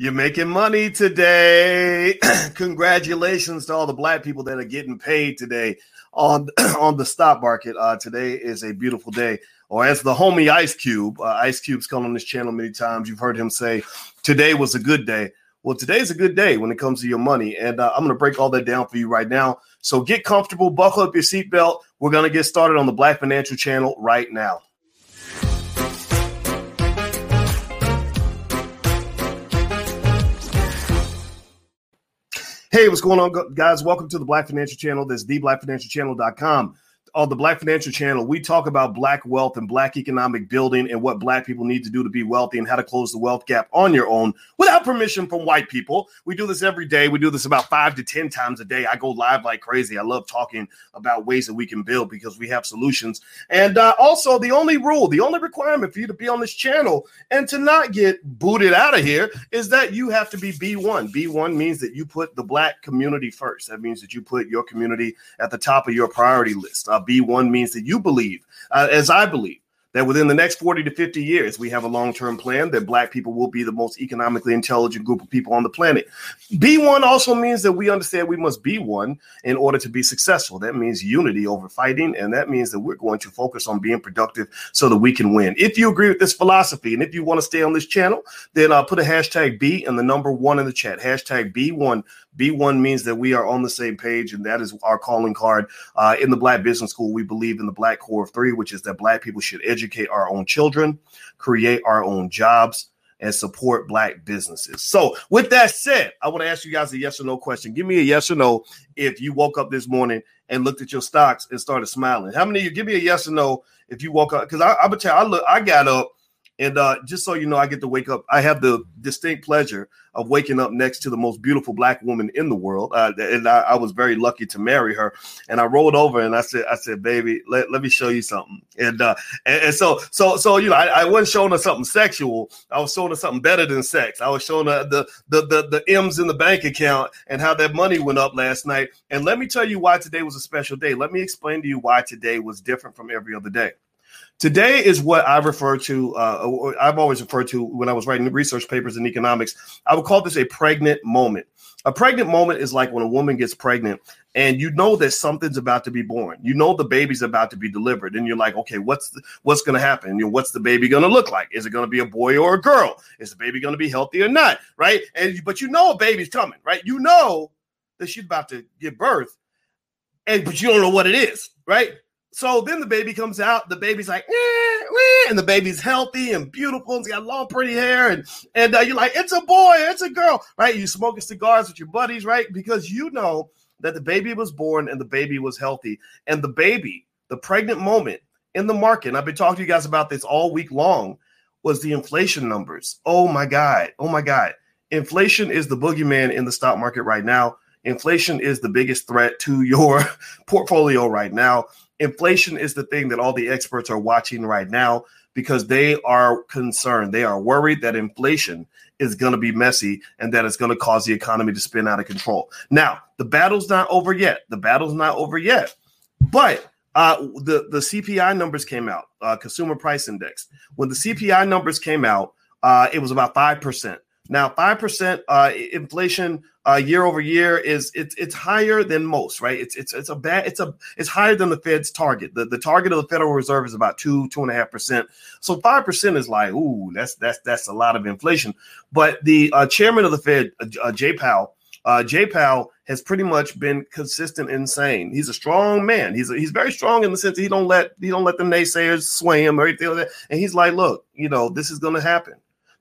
You're making money today. Congratulations to all the black people that are getting paid today on on the stock market. Uh, today is a beautiful day. Or as the homie Ice Cube, uh, Ice Cube's come on this channel many times. You've heard him say, "Today was a good day." Well, today's a good day when it comes to your money, and uh, I'm going to break all that down for you right now. So get comfortable, buckle up your seatbelt. We're going to get started on the Black Financial Channel right now. Hey, what's going on, guys? Welcome to the Black Financial Channel. This is theblackfinancialchannel.com on the Black Financial Channel, we talk about black wealth and black economic building and what black people need to do to be wealthy and how to close the wealth gap on your own without permission from white people. We do this every day. We do this about five to 10 times a day. I go live like crazy. I love talking about ways that we can build because we have solutions. And uh, also, the only rule, the only requirement for you to be on this channel and to not get booted out of here is that you have to be B1. B1 means that you put the black community first. That means that you put your community at the top of your priority list. Uh, B1 means that you believe, uh, as I believe, that within the next 40 to 50 years, we have a long term plan that Black people will be the most economically intelligent group of people on the planet. B1 also means that we understand we must be one in order to be successful. That means unity over fighting. And that means that we're going to focus on being productive so that we can win. If you agree with this philosophy and if you want to stay on this channel, then uh, put a hashtag B and the number one in the chat. Hashtag B1 B1 means that we are on the same page, and that is our calling card. Uh, in the Black Business School, we believe in the Black Core of Three, which is that Black people should educate our own children, create our own jobs, and support Black businesses. So, with that said, I want to ask you guys a yes or no question. Give me a yes or no if you woke up this morning and looked at your stocks and started smiling. How many of you give me a yes or no if you woke up? Because I, I would tell you, I look, I got up and uh, just so you know, I get to wake up. I have the distinct pleasure of waking up next to the most beautiful black woman in the world, uh, and I, I, was very lucky to marry her. And I rolled over and I said, "I said, baby, let, let me show you something." And uh, and, and so so so you know, I, I, wasn't showing her something sexual. I was showing her something better than sex. I was showing her the the the, the M's in the bank account and how that money went up last night. And let me tell you why today was a special day. Let me explain to you why today was different from every other day. Today is what I refer to, uh, I've always referred to when I was writing research papers in economics. I would call this a pregnant moment. A pregnant moment is like when a woman gets pregnant and you know that something's about to be born. You know the baby's about to be delivered, and you're like, okay, what's the, what's going to happen? You know, what's the baby going to look like? Is it going to be a boy or a girl? Is the baby going to be healthy or not? Right? And but you know a baby's coming, right? You know that she's about to give birth, and but you don't know what it is, right? So then the baby comes out. The baby's like, eh, eh, and the baby's healthy and beautiful. And he's got long, pretty hair, and and uh, you're like, it's a boy, it's a girl, right? You smoking cigars with your buddies, right? Because you know that the baby was born and the baby was healthy, and the baby, the pregnant moment in the market. And I've been talking to you guys about this all week long. Was the inflation numbers? Oh my god! Oh my god! Inflation is the boogeyman in the stock market right now. Inflation is the biggest threat to your portfolio right now. Inflation is the thing that all the experts are watching right now because they are concerned. They are worried that inflation is going to be messy and that it's going to cause the economy to spin out of control. Now, the battle's not over yet. The battle's not over yet. But uh, the the CPI numbers came out, uh, Consumer Price Index. When the CPI numbers came out, uh, it was about five percent. Now, five percent uh, inflation uh, year over year is it's it's higher than most, right? It's it's it's a bad it's a it's higher than the Fed's target. The the target of the Federal Reserve is about two two and a half percent. So five percent is like, ooh, that's that's that's a lot of inflation. But the uh, chairman of the Fed, uh, uh Jay Powell, uh, Jay Powell has pretty much been consistent insane. He's a strong man. He's a, he's very strong in the sense that he don't let he don't let the naysayers sway him or anything like that. And he's like, look, you know, this is going to happen.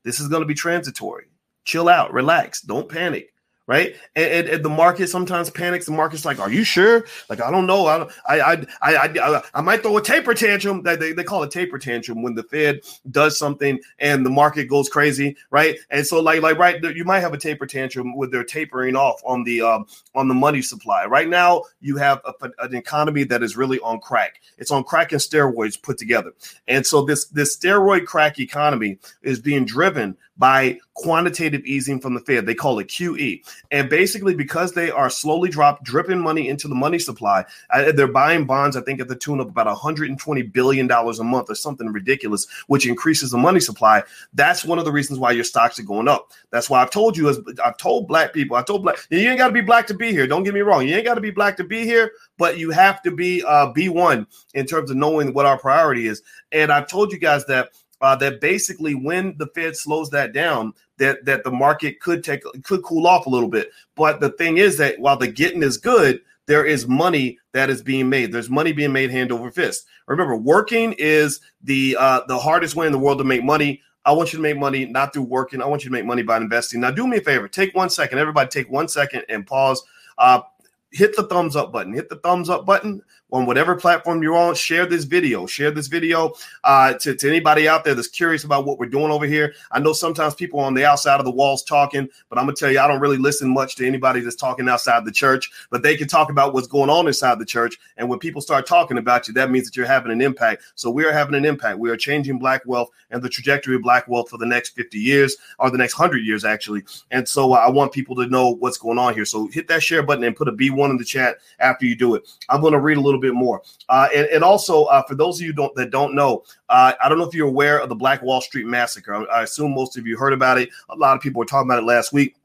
This is going to be transitory chill out, relax, don't panic right? And, and, and, the market sometimes panics. The market's like, "Are you sure?" Like, I don't know. I I I I, I, I might throw a taper tantrum. They, they, they call it taper tantrum when the Fed does something and the market goes crazy, right? And so, like like right, you might have a taper tantrum with their tapering off on the um, on the money supply. Right now, you have a, an economy that is really on crack. It's on crack and steroids put together. And so this this steroid crack economy is being driven by quantitative easing from the Fed. They call it QE. And basically, because they are slowly drop dripping money into the money supply, uh, they're buying bonds, I think, at the tune of about $120 billion a month or something ridiculous, which increases the money supply. That's one of the reasons why your stocks are going up. That's why I've told you, as I've told black people, I told black, you ain't got to be black to be here. Don't get me wrong. You ain't got to be black to be here, but you have to be uh, B1 in terms of knowing what our priority is. And I've told you guys that uh, that basically when the Fed slows that down, that that the market could take could cool off a little bit. But the thing is that while the getting is good, there is money that is being made. There's money being made hand over fist. Remember, working is the uh, the hardest way in the world to make money. I want you to make money not through working. I want you to make money by investing. Now, do me a favor. Take one second. Everybody, take one second and pause. Uh, hit the thumbs up button. Hit the thumbs up button on whatever platform you're on. Share this video. Share this video uh, to, to anybody out there that's curious about what we're doing over here. I know sometimes people on the outside of the walls talking, but I'm gonna tell you, I don't really listen much to anybody that's talking outside the church. But they can talk about what's going on inside the church. And when people start talking about you, that means that you're having an impact. So we are having an impact. We are changing black wealth and the trajectory of black wealth for the next 50 years or the next 100 years, actually. And so uh, I want people to know what's going on here. So hit that share button and put a B1 in the chat after you do it. I'm going to read a little bit more. Uh, and, and, also, uh, for those of you don't, that don't know, uh, I don't know if you're aware of the Black Wall Street Massacre. I, I assume most of you heard about it. A lot of people were talking about it last week.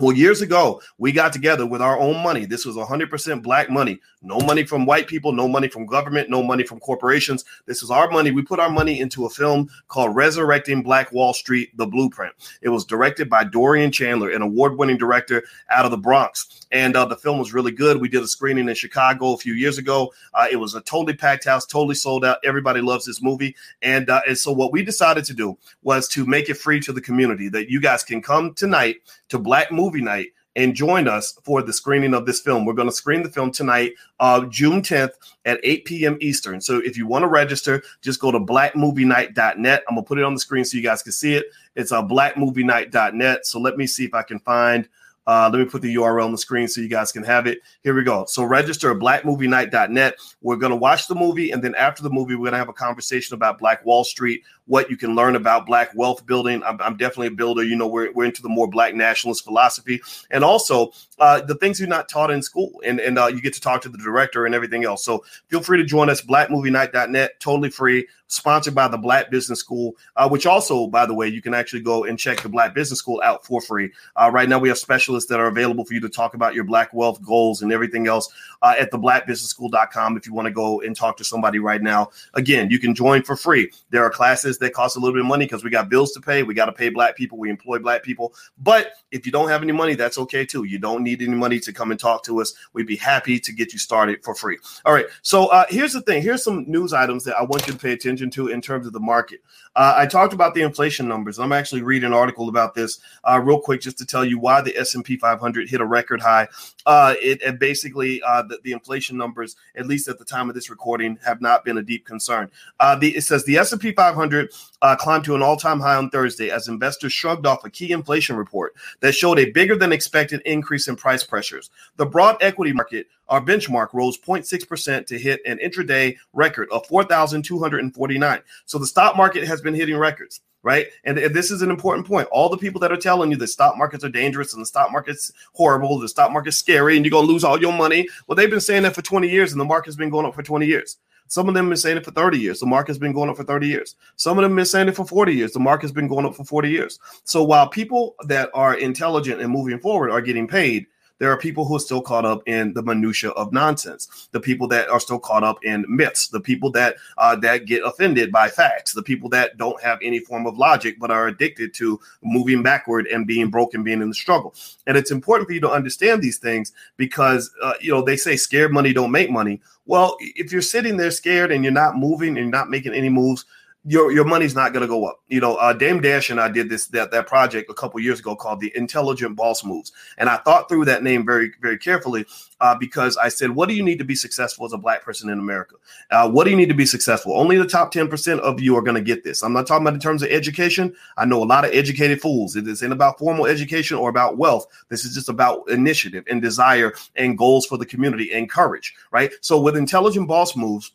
Well, years ago, we got together with our own money. This was 100% black money. No money from white people, no money from government, no money from corporations. This is our money. We put our money into a film called Resurrecting Black Wall Street The Blueprint. It was directed by Dorian Chandler, an award winning director out of the Bronx. And uh, the film was really good. We did a screening in Chicago a few years ago. Uh, it was a totally packed house, totally sold out. Everybody loves this movie. And, uh, and so, what we decided to do was to make it free to the community that you guys can come tonight to Black Movie Movie night and join us for the screening of this film. We're going to screen the film tonight, uh, June 10th at 8 p.m. Eastern. So if you want to register, just go to blackmovienight.net. I'm going to put it on the screen so you guys can see it. It's uh, blackmovienight.net. So let me see if I can find uh, let me put the URL on the screen so you guys can have it. Here we go. So register at blackmovienight.net. We're going to watch the movie, and then after the movie, we're going to have a conversation about Black Wall Street, what you can learn about Black wealth building. I'm, I'm definitely a builder. You know, we're, we're into the more Black nationalist philosophy, and also uh, the things you're not taught in school, and and uh, you get to talk to the director and everything else. So feel free to join us. Blackmovienight.net, totally free sponsored by the Black Business School, uh, which also, by the way, you can actually go and check the Black Business School out for free. Uh, right now, we have specialists that are available for you to talk about your Black wealth goals and everything else uh, at the blackbusinessschool.com if you want to go and talk to somebody right now. Again, you can join for free. There are classes that cost a little bit of money because we got bills to pay. We got to pay Black people. We employ Black people. But if you don't have any money, that's okay too. You don't need any money to come and talk to us. We'd be happy to get you started for free. All right. So uh, here's the thing. Here's some news items that I want you to pay attention to in terms of the market. Uh, I talked about the inflation numbers. I'm actually reading an article about this uh, real quick just to tell you why the S&P 500 hit a record high. Uh, it and basically uh, the, the, inflation numbers, at least at the time of this recording, have not been a deep concern. Uh, the, it says the S&P 500 uh, climbed to an all-time high on Thursday as investors shrugged off a key inflation report that showed a bigger than expected increase in price pressures. The broad equity market our benchmark rose 0.6% to hit an intraday record of 4,249. So the stock market has been hitting records, right? And, this is an important point. All the people that are telling you the stock markets are dangerous and the stock market's horrible, the stock market's scary, and you're going to lose all your money. Well, they've been saying that for 20 years, and the market's been going up for 20 years. Some of them have been saying it for 30 years. The market's been going up for 30 years. Some of them have been saying it for 40 years. The market's been going up for 40 years. So while people that are intelligent and moving forward are getting paid, there are people who are still caught up in the minutia of nonsense. The people that are still caught up in myths. The people that uh, that get offended by facts. The people that don't have any form of logic but are addicted to moving backward and being broken, being in the struggle. And it's important for you to understand these things because uh, you know they say scared money don't make money. Well, if you're sitting there scared and you're not moving and you're not making any moves, your your money's not going to go up. You know, uh, Dame Dash and I did this that that project a couple years ago called the Intelligent Boss Moves, and I thought through that name very very carefully uh, because I said, what do you need to be successful as a black person in America? Uh, what do you need to be successful? Only the top ten percent of you are going to get this. I'm not talking about in terms of education. I know a lot of educated fools. It isn't about formal education or about wealth. This is just about initiative and desire and goals for the community and courage, right? So with Intelligent Boss Moves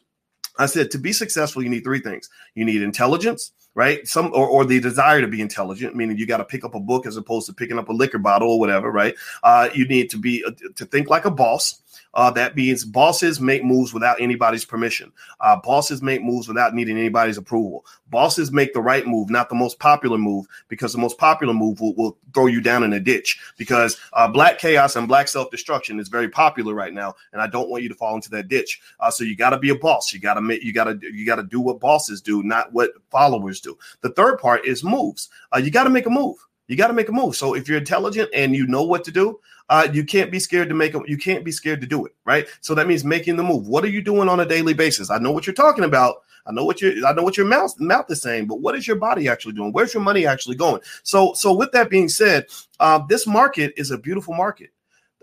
I said to be successful, you need three things. You need intelligence, right? Some or, or the desire to be intelligent, meaning you got to pick up a book as opposed to picking up a liquor bottle or whatever, right? Uh, you need to be uh, to think like a boss. Uh, that means bosses make moves without anybody's permission. Uh, bosses make moves without needing anybody's approval. Bosses make the right move, not the most popular move, because the most popular move will, will throw you down in a ditch. Because uh, black chaos and black self destruction is very popular right now, and I don't want you to fall into that ditch. Uh, so you got to be a boss. You got to. You got to. You got to do what bosses do, not what followers do. The third part is moves. Uh, you got to make a move. You got to make a move. So if you're intelligent and you know what to do, uh, you can't be scared to make a, you can't be scared to do it, right? So that means making the move. What are you doing on a daily basis? I know what you're talking about. I know what your I know what your mouth mouth is saying, but what is your body actually doing? Where's your money actually going? So so with that being said, uh, this market is a beautiful market.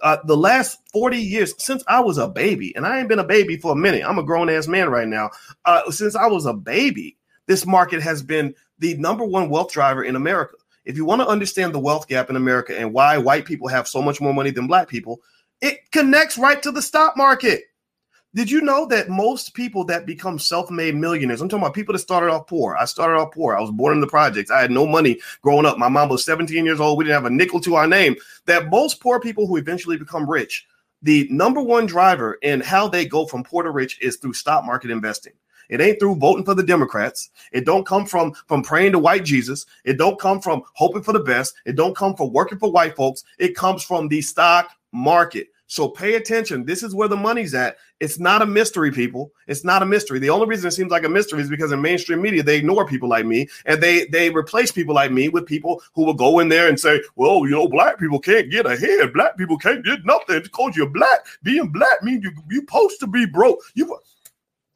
Uh, the last 40 years since I was a baby, and I ain't been a baby for a minute. I'm a grown ass man right now. Uh, since I was a baby, this market has been the number one wealth driver in America. If you want to understand the wealth gap in America and why white people have so much more money than black people, it connects right to the stock market. Did you know that most people that become self-made millionaires, I'm talking about people that started off poor. I started off poor. I was born in the projects. I had no money growing up. My mom was 17 years old. We didn't have a nickel to our name. That most poor people who eventually become rich, the number one driver in how they go from poor to rich is through stock market investing. It ain't through voting for the Democrats. It don't come from from praying to white Jesus. It don't come from hoping for the best. It don't come from working for white folks. It comes from the stock market. So pay attention. This is where the money's at. It's not a mystery, people. It's not a mystery. The only reason it seems like a mystery is because in mainstream media they ignore people like me and they they replace people like me with people who will go in there and say, "Well, you know, black people can't get ahead. Black people can't get nothing because you're black. Being black means you you supposed to be broke. You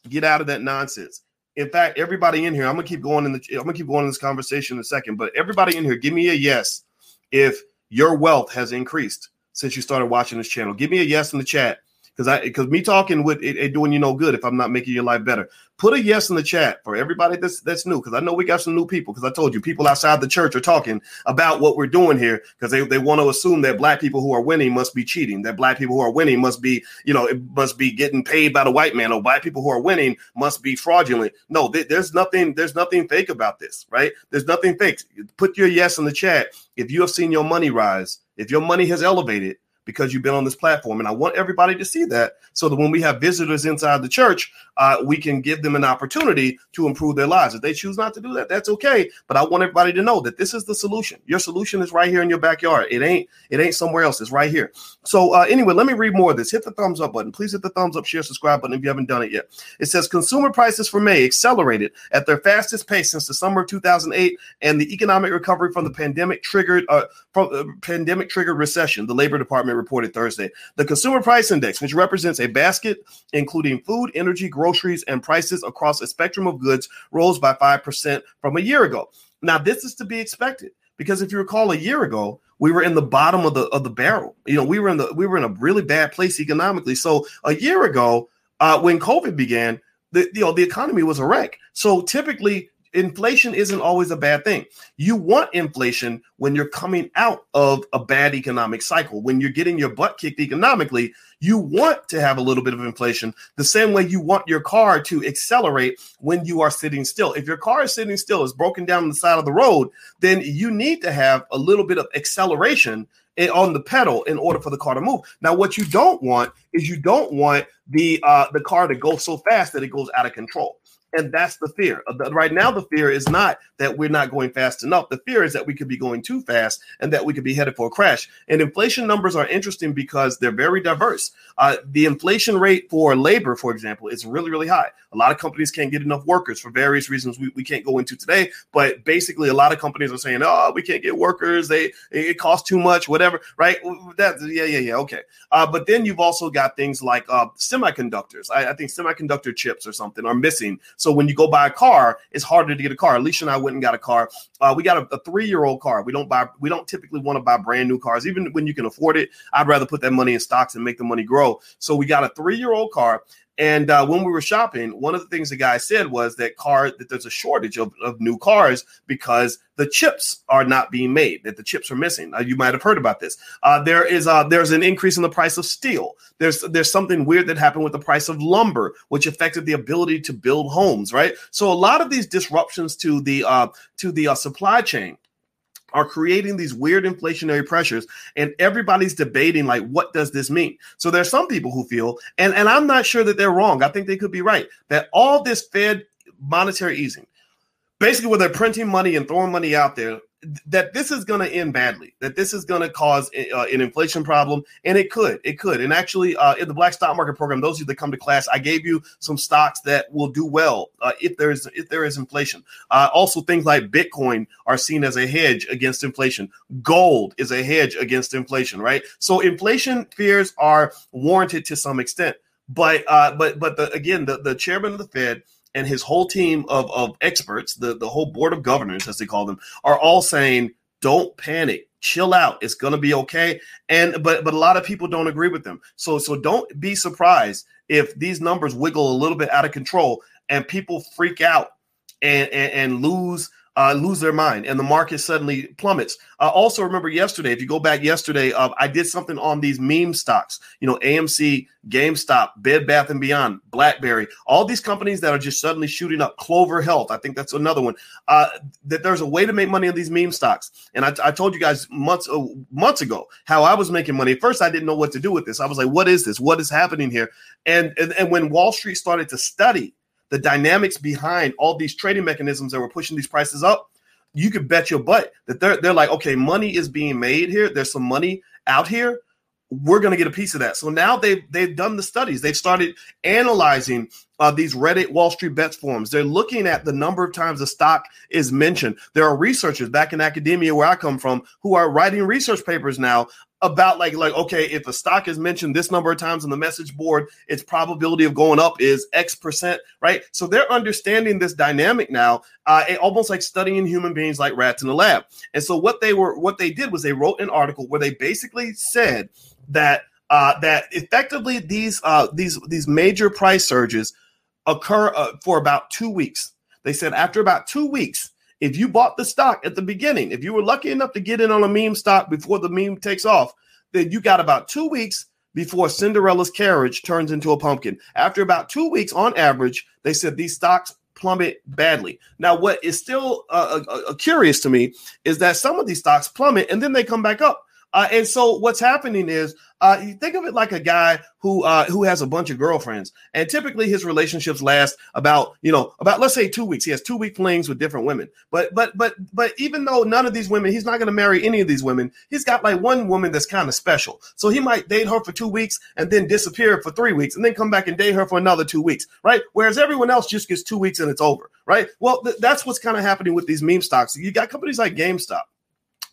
Get out of that nonsense. In fact, everybody in here, I'm gonna keep going in the I'm gonna keep going in this conversation in a second, but everybody in here, give me a yes if your wealth has increased since you started watching this channel. Give me a yes in the chat because I because me talking with it, it, doing you no good if I'm not making your life better. Put a yes in the chat for everybody that's that's new because I know we got some new people because I told you people outside the church are talking about what we're doing here because they, they want to assume that black people who are winning must be cheating, that black people who are winning must be, you know, it must be getting paid by the white man, or black people who are winning must be fraudulent. No, th- there's nothing, there's nothing fake about this, right? There's nothing fake. Put your yes in the chat if you have seen your money rise, if your money has elevated because you've been on this platform. And I want everybody to see that so that when we have visitors inside the church, uh, we can give them an opportunity to improve their lives. If they choose not to do that, that's okay. But I want everybody to know that this is the solution. Your solution is right here in your backyard. It ain't it ain't somewhere else. It's right here. So uh, anyway, let me read more of this. Hit the thumbs up button. Please hit the thumbs up, share, subscribe button if you haven't done it yet. It says consumer prices for May accelerated at their fastest pace since the summer of 2008 and the economic recovery from the pandemic triggered uh, from uh, pandemic triggered recession. The Labor Department reported Thursday. The consumer price index, which represents a basket including food, energy, groceries, and prices across a spectrum of goods rose by 5% from a year ago. Now, this is to be expected because if you recall a year ago, we were in the bottom of the of the barrel. You know, we were in the we were in a really bad place economically. So a year ago, uh, when COVID began, the you know the economy was a wreck. So typically inflation isn't always a bad thing. You want inflation when you're coming out of a bad economic cycle. When you're getting your butt kicked economically, you want to have a little bit of inflation the same way you want your car to accelerate when you are sitting still. If your car is sitting still, is broken down on the side of the road, then you need to have a little bit of acceleration on the pedal in order for the car to move. Now, what you don't want is you don't want the uh, the car to go so fast that it goes out of control. And that's the fear. Right now, the fear is not that we're not going fast enough. The fear is that we could be going too fast and that we could be headed for a crash. And inflation numbers are interesting because they're very diverse. Uh, the inflation rate for labor, for example, is really, really high. A lot of companies can't get enough workers for various reasons we, we can't go into today. But basically, a lot of companies are saying, oh, we can't get workers. They It costs too much, whatever, right? That, yeah, yeah, yeah, okay. Uh, but then you've also got things like uh, semiconductors. I, I think semiconductor chips or something are missing. So when you go buy a car, it's harder to get a car. Alicia and I went and got a car. Uh, we got a, a three-year-old car. We don't buy. We don't typically want to buy brand new cars, even when you can afford it. I'd rather put that money in stocks and make the money grow. So we got a three-year-old car. And uh, when we were shopping, one of the things the guy said was that car that there's a shortage of, of new cars because the chips are not being made, that the chips are missing. Uh, you might have heard about this. Uh, there is uh, there's an increase in the price of steel. There's there's something weird that happened with the price of lumber, which affected the ability to build homes. Right. So a lot of these disruptions to the uh, to the uh, supply chain are creating these weird inflationary pressures and everybody's debating like what does this mean? So there's some people who feel and and i'm not sure that they're wrong. I think they could be right that all this fed monetary easing basically where they're printing money and throwing money out there that this is going to end badly, that this is going to cause uh, an inflation problem, and it could, it could. And actually, uh, in the Black Stock Market Program, those of you that come to class, I gave you some stocks that will do well uh, if there is if there is inflation. Uh, also, things like Bitcoin are seen as a hedge against inflation. Gold is a hedge against inflation, right? So inflation fears are warranted to some extent. But uh, but but the, again, the, the chairman of the Fed and his whole team of, of experts, the, the whole board of governors, as they call them, are all saying, don't panic. Chill out. It's going to be okay. And but but a lot of people don't agree with them. So so don't be surprised if these numbers wiggle a little bit out of control and people freak out and and, and lose uh, lose their mind and the market suddenly plummets. Uh, also, remember yesterday, if you go back yesterday, uh, I did something on these meme stocks, you know, AMC, GameStop, Bed Bath and Beyond, Blackberry, all these companies that are just suddenly shooting up. Clover Health, I think that's another one. Uh, that there's a way to make money on these meme stocks, and I, I told you guys months uh, months ago how I was making money. At first, I didn't know what to do with this. I was like, "What is this? What is happening here?" And and, and when Wall Street started to study the dynamics behind all these trading mechanisms that were pushing these prices up, you could bet your butt that they're they're like, okay, money is being made here. There's some money out here. We're going to get a piece of that. So now they've they've done the studies. They've started analyzing uh, these Reddit Wall Street bets forums. They're looking at the number of times the stock is mentioned. There are researchers back in academia where I come from who are writing research papers now about like like okay if a stock is mentioned this number of times on the message board its probability of going up is x percent right? So they're understanding this dynamic now uh, almost like studying human beings like rats in the lab. And so what they were what they did was they wrote an article where they basically said that uh, that effectively these uh, these these major price surges occur uh, for about two weeks. They said after about two weeks if you bought the stock at the beginning, if you were lucky enough to get in on a meme stock before the meme takes off, then you got about two weeks before Cinderella's carriage turns into a pumpkin. After about two weeks on average, they said these stocks plummet badly. Now, what is still uh, uh, uh curious to me is that some of these stocks plummet and then they come back up. Uh, and so what's happening is uh, you think of it like a guy who uh, who has a bunch of girlfriends, and typically his relationships last about you know about let's say two weeks. He has two week flings with different women, but but but but even though none of these women, he's not going to marry any of these women. He's got like one woman that's kind of special, so he might date her for two weeks and then disappear for three weeks, and then come back and date her for another two weeks, right? Whereas everyone else just gets two weeks and it's over, right? Well, th- that's what's kind of happening with these meme stocks. You got companies like GameStop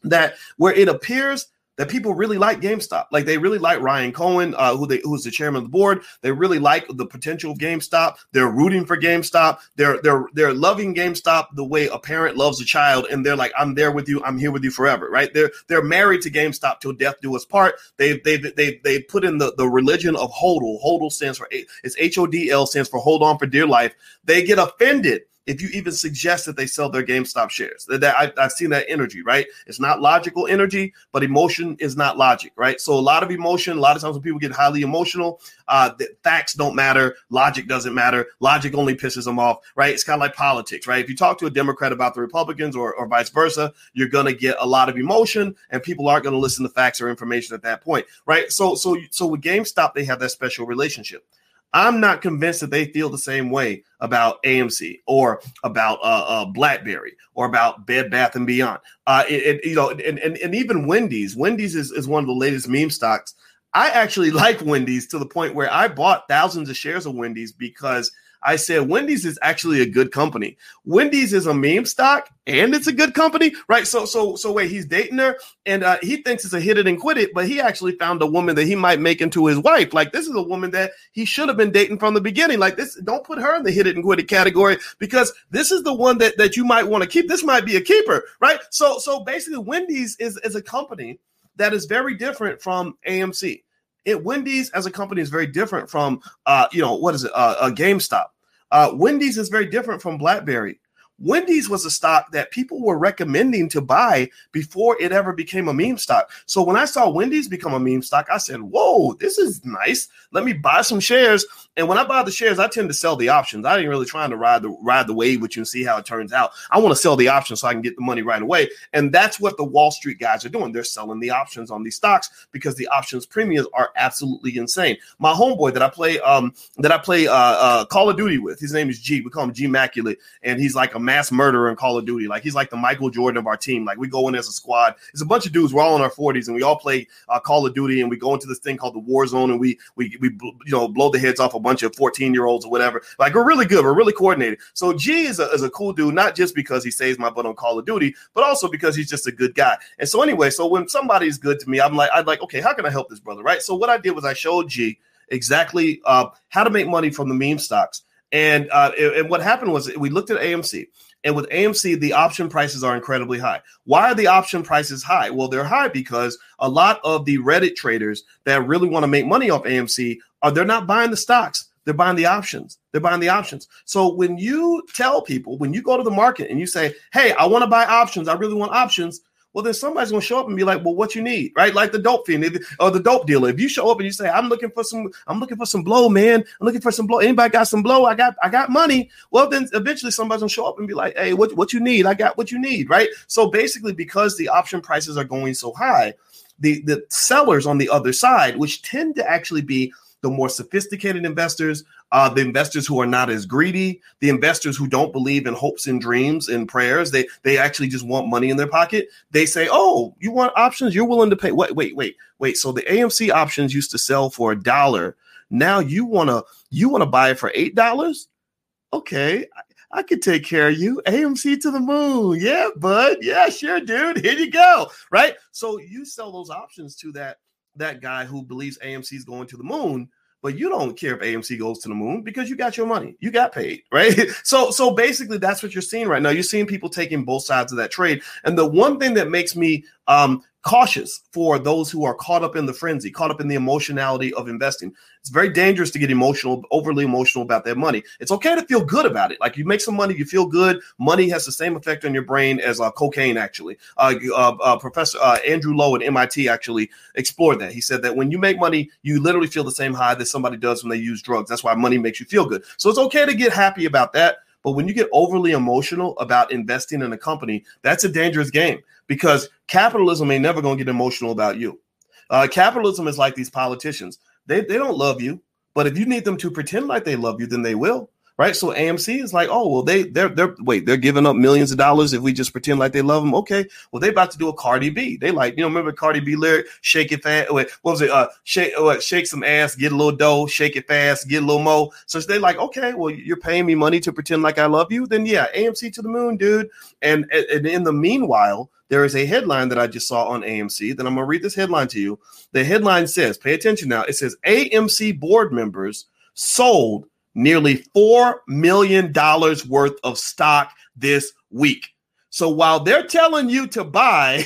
that where it appears that people really like GameStop. Like they really like Ryan Cohen, uh, who they who's the chairman of the board. They really like the potential of GameStop. They're rooting for GameStop. They're they're they're loving GameStop the way a parent loves a child, and they're like, I'm there with you. I'm here with you forever. Right? They're they're married to GameStop till death do us part. They they they they put in the the religion of HODL. HODL stands for it's H O D L stands for hold on for dear life. They get offended if you even suggest that they sell their GameStop shares. That, that I, have seen that energy, right? It's not logical energy, but emotion is not logic, right? So a lot of emotion. A lot of times when people get highly emotional, uh, the facts don't matter, logic doesn't matter. Logic only pisses them off, right? It's kind of like politics, right? If you talk to a Democrat about the Republicans or, or vice versa, you're gonna get a lot of emotion, and people aren't gonna listen to facts or information at that point, right? So so so with GameStop, they have that special relationship. I'm not convinced that they feel the same way about AMC or about uh, uh, BlackBerry or about Bed Bath and Beyond. Uh, it, it, you know, and, and, and even Wendy's. Wendy's is, is one of the latest meme stocks. I actually like Wendy's to the point where I bought thousands of shares of Wendy's because – I said Wendy's is actually a good company. Wendy's is a meme stock and it's a good company, right? So, so, so wait, he's dating her and uh, he thinks it's a hit it and quit it, but he actually found a woman that he might make into his wife. Like this is a woman that he should have been dating from the beginning. Like this, don't put her in the hit it and quit it category because this is the one that that you might want to keep. This might be a keeper, right? So, so basically, Wendy's is is a company that is very different from AMC. It Wendy's as a company is very different from uh, you know, what is it? Uh, a GameStop. Uh, Wendy's is very different from BlackBerry. Wendy's was a stock that people were recommending to buy before it ever became a meme stock. So when I saw Wendy's become a meme stock, I said, Whoa, this is nice. Let me buy some shares. And when I buy the shares, I tend to sell the options. I ain't really trying to ride the ride the wave with you and see how it turns out. I want to sell the options so I can get the money right away. And that's what the Wall Street guys are doing. They're selling the options on these stocks because the options premiums are absolutely insane. My homeboy that I play um that I play uh, uh Call of Duty with, his name is G. We call him G Maculate, and he's like a mass murderer in Call of Duty. Like he's like the Michael Jordan of our team. Like we go in as a squad. It's a bunch of dudes. We're all in our 40s, and we all play uh, Call of Duty, and we go into this thing called the War Zone, and we we we you know blow the heads off a bunch of 14 year olds or whatever. Like we're really good. We're really coordinated. So G is a, is a cool dude, not just because he saves my butt on Call of Duty, but also because he's just a good guy. And so anyway, so when somebody's good to me, I'm like, I'm like, okay, how can I help this brother? Right. So what I did was I showed G exactly uh, how to make money from the meme stocks. And uh, and what happened was we looked at AMC and with AMC, the option prices are incredibly high. Why are the option prices high? Well, they're high because a lot of the Reddit traders that really want to make money off AMC are they're not buying the stocks. They're buying the options. They're buying the options. So when you tell people, when you go to the market and you say, "Hey, I want to buy options. I really want options," well, then somebody's gonna show up and be like, "Well, what you need?" Right? Like the dope fiend or the dope dealer. If you show up and you say, "I'm looking for some, I'm looking for some blow, man. I'm looking for some blow. Anybody got some blow? I got, I got money." Well, then eventually somebody's gonna show up and be like, "Hey, what, what you need? I got what you need." Right? So basically, because the option prices are going so high, the the sellers on the other side, which tend to actually be the more sophisticated investors, uh, the investors who are not as greedy, the investors who don't believe in hopes and dreams and prayers. They they actually just want money in their pocket. They say, "Oh, you want options? You're willing to pay." Wait, wait, wait, wait. So the AMC options used to sell for a dollar. Now you wanna you wanna buy it for eight dollars? Okay, I could take care of you. AMC to the moon. Yeah, bud. Yeah, sure, dude. Here you go. Right. So you sell those options to that that guy who believes AMC is going to the moon, but you don't care if AMC goes to the moon because you got your money. You got paid, right? So so basically that's what you're seeing right now. You're seeing people taking both sides of that trade. And the one thing that makes me um cautious for those who are caught up in the frenzy, caught up in the emotionality of investing. It's very dangerous to get emotional, overly emotional about that money. It's okay to feel good about it. Like you make some money, you feel good. Money has the same effect on your brain as uh, cocaine, actually. Uh, uh, uh Professor uh, Andrew Lo at MIT actually explored that. He said that when you make money, you literally feel the same high that somebody does when they use drugs. That's why money makes you feel good. So it's okay to get happy about that. But when you get overly emotional about investing in a company, that's a dangerous game because capitalism ain't never going to get emotional about you. Uh, capitalism is like these politicians. They, they don't love you, but if you need them to pretend like they love you, then they will right? So AMC is like, oh well, they they're they're wait, they're giving up millions of dollars if we just pretend like they love them. Okay, well they about to do a Cardi B. They like, you know, remember Cardi B lyric, shake it fast. Wait, what was it? Uh, shake what? Shake some ass, get a little dough, shake it fast, get a little mo. So they like, okay, well you're paying me money to pretend like I love you. Then yeah, AMC to the moon, dude. And and in the meanwhile. There is a headline that I just saw on AMC. Then I'm to read this headline to you. The headline says, pay attention now. It says AMC board members sold nearly $4 million worth of stock this week. So while they're telling you to buy,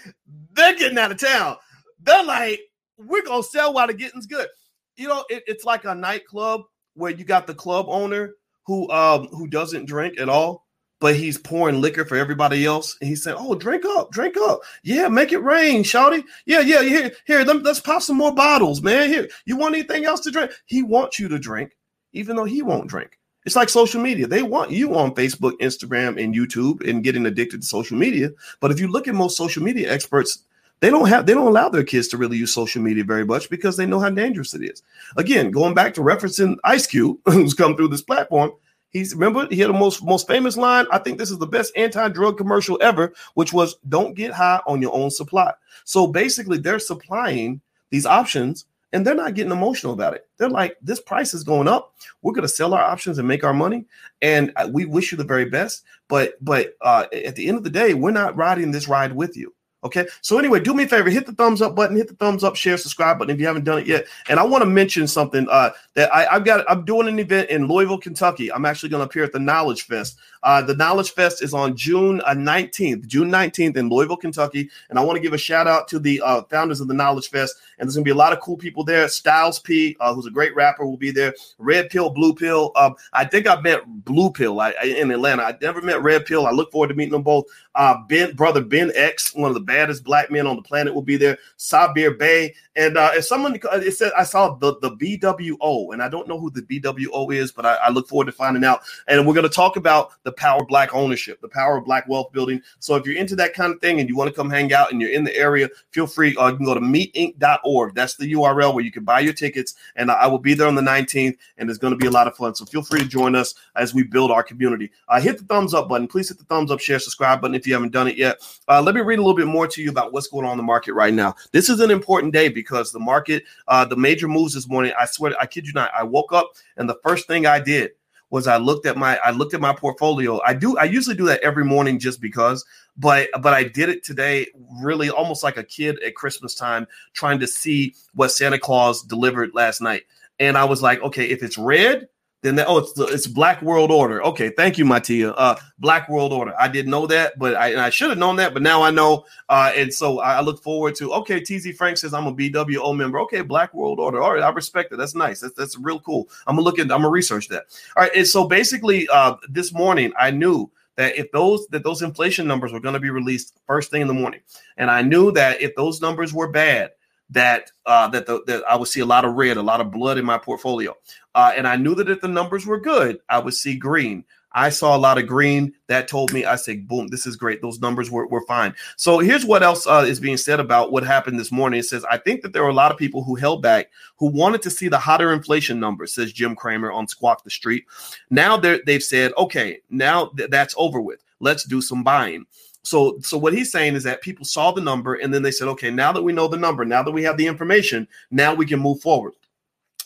they're getting out of town. They're like, we're going to sell while the getting's good. You know, it, it's like a nightclub where you got the club owner who um who doesn't drink at all but he's pouring liquor for everybody else. And he said, "Oh, drink up, drink up. Yeah, make it rain, shouty. Yeah, yeah. Here, here. Let, let's pop some more bottles, man. Here, you want anything else to drink? He wants you to drink even though he won't drink. It's like social media. They want you on Facebook, Instagram, and YouTube and getting addicted to social media. But if you look at most social media experts, they don't have they don't allow their kids to really use social media very much because they know how dangerous it is. Again, going back to referencing Ice Cube, who's come through this platform, he's remember he had the most most famous line. I think this is the best anti-drug commercial ever, which was "Don't get high on your own supply." So basically, they're supplying these options and they're not getting emotional about it. They're like, this price is going up. We're going to sell our options and make our money, and uh, we wish you the very best. But but uh, at the end of the day, we're not riding this ride with you. Okay. So anyway, do me a favor, hit the thumbs up button, hit the thumbs up, share, subscribe button if you haven't done it yet. And I want to mention something uh, that I, have got. I'm doing an event in Louisville, Kentucky. I'm actually going to appear at the Knowledge Fest. Uh, the Knowledge Fest is on June uh, 19th, June 19th in Louisville, Kentucky. And I want to give a shout out to the uh, founders of the Knowledge Fest. And there's going to be a lot of cool people there. Styles P, uh, who's a great rapper, will be there. Red Pill, Blue Pill. Um, I think I met Blue Pill I, in Atlanta. I never met Red Pill. I look forward to meeting them both. Uh, ben, brother Ben X, one of the baddest black men on the planet, will be there. Sabir Bey, and uh, if someone it said I saw the the BWO, and I don't know who the BWO is, but I, I look forward to finding out. And we're going to talk about the power of black ownership, the power of black wealth building. So if you're into that kind of thing and you want to come hang out and you're in the area, feel free. Uh, you can go to meetinc.org. That's the URL where you can buy your tickets, and I will be there on the 19th, and it's going to be a lot of fun. So feel free to join us as we build our community. Uh, hit the thumbs up button. Please hit the thumbs up, share, subscribe button if you haven't done it yet. Uh, let me read a little bit more to you about what's going on in the market right now. This is an important day because the market, uh, the major moves this morning. I swear, I kid you not. I woke up and the first thing I did was I looked at my I looked at my portfolio. I do I usually do that every morning just because, but but I did it today really almost like a kid at Christmas time trying to see what Santa Claus delivered last night. And I was like, okay, if it's red, then that, oh, it's the, it's Black World Order. Okay, thank you, Matia. Uh, Black World Order. I didn't know that, but I, I should have known that, but now I know. Uh, and so I, I look forward to. Okay, TZ Frank says I'm a BWO member. Okay, Black World Order. All right, I respect it. That's nice. That's that's real cool. I'm gonna look at. I'm gonna research that. All right, and so basically, uh, this morning I knew that if those that those inflation numbers were going to be released first thing in the morning, and I knew that if those numbers were bad, that uh, that the, that I would see a lot of red, a lot of blood in my portfolio. Uh, and I knew that if the numbers were good, I would see green. I saw a lot of green. That told me, I said, boom, this is great. Those numbers were, were fine. So here's what else uh, is being said about what happened this morning. It says, I think that there were a lot of people who held back, who wanted to see the hotter inflation numbers, says Jim Cramer on Squawk the Street. Now they've said, okay, now th- that's over with. Let's do some buying. So, so what he's saying is that people saw the number and then they said, okay, now that we know the number, now that we have the information, now we can move forward.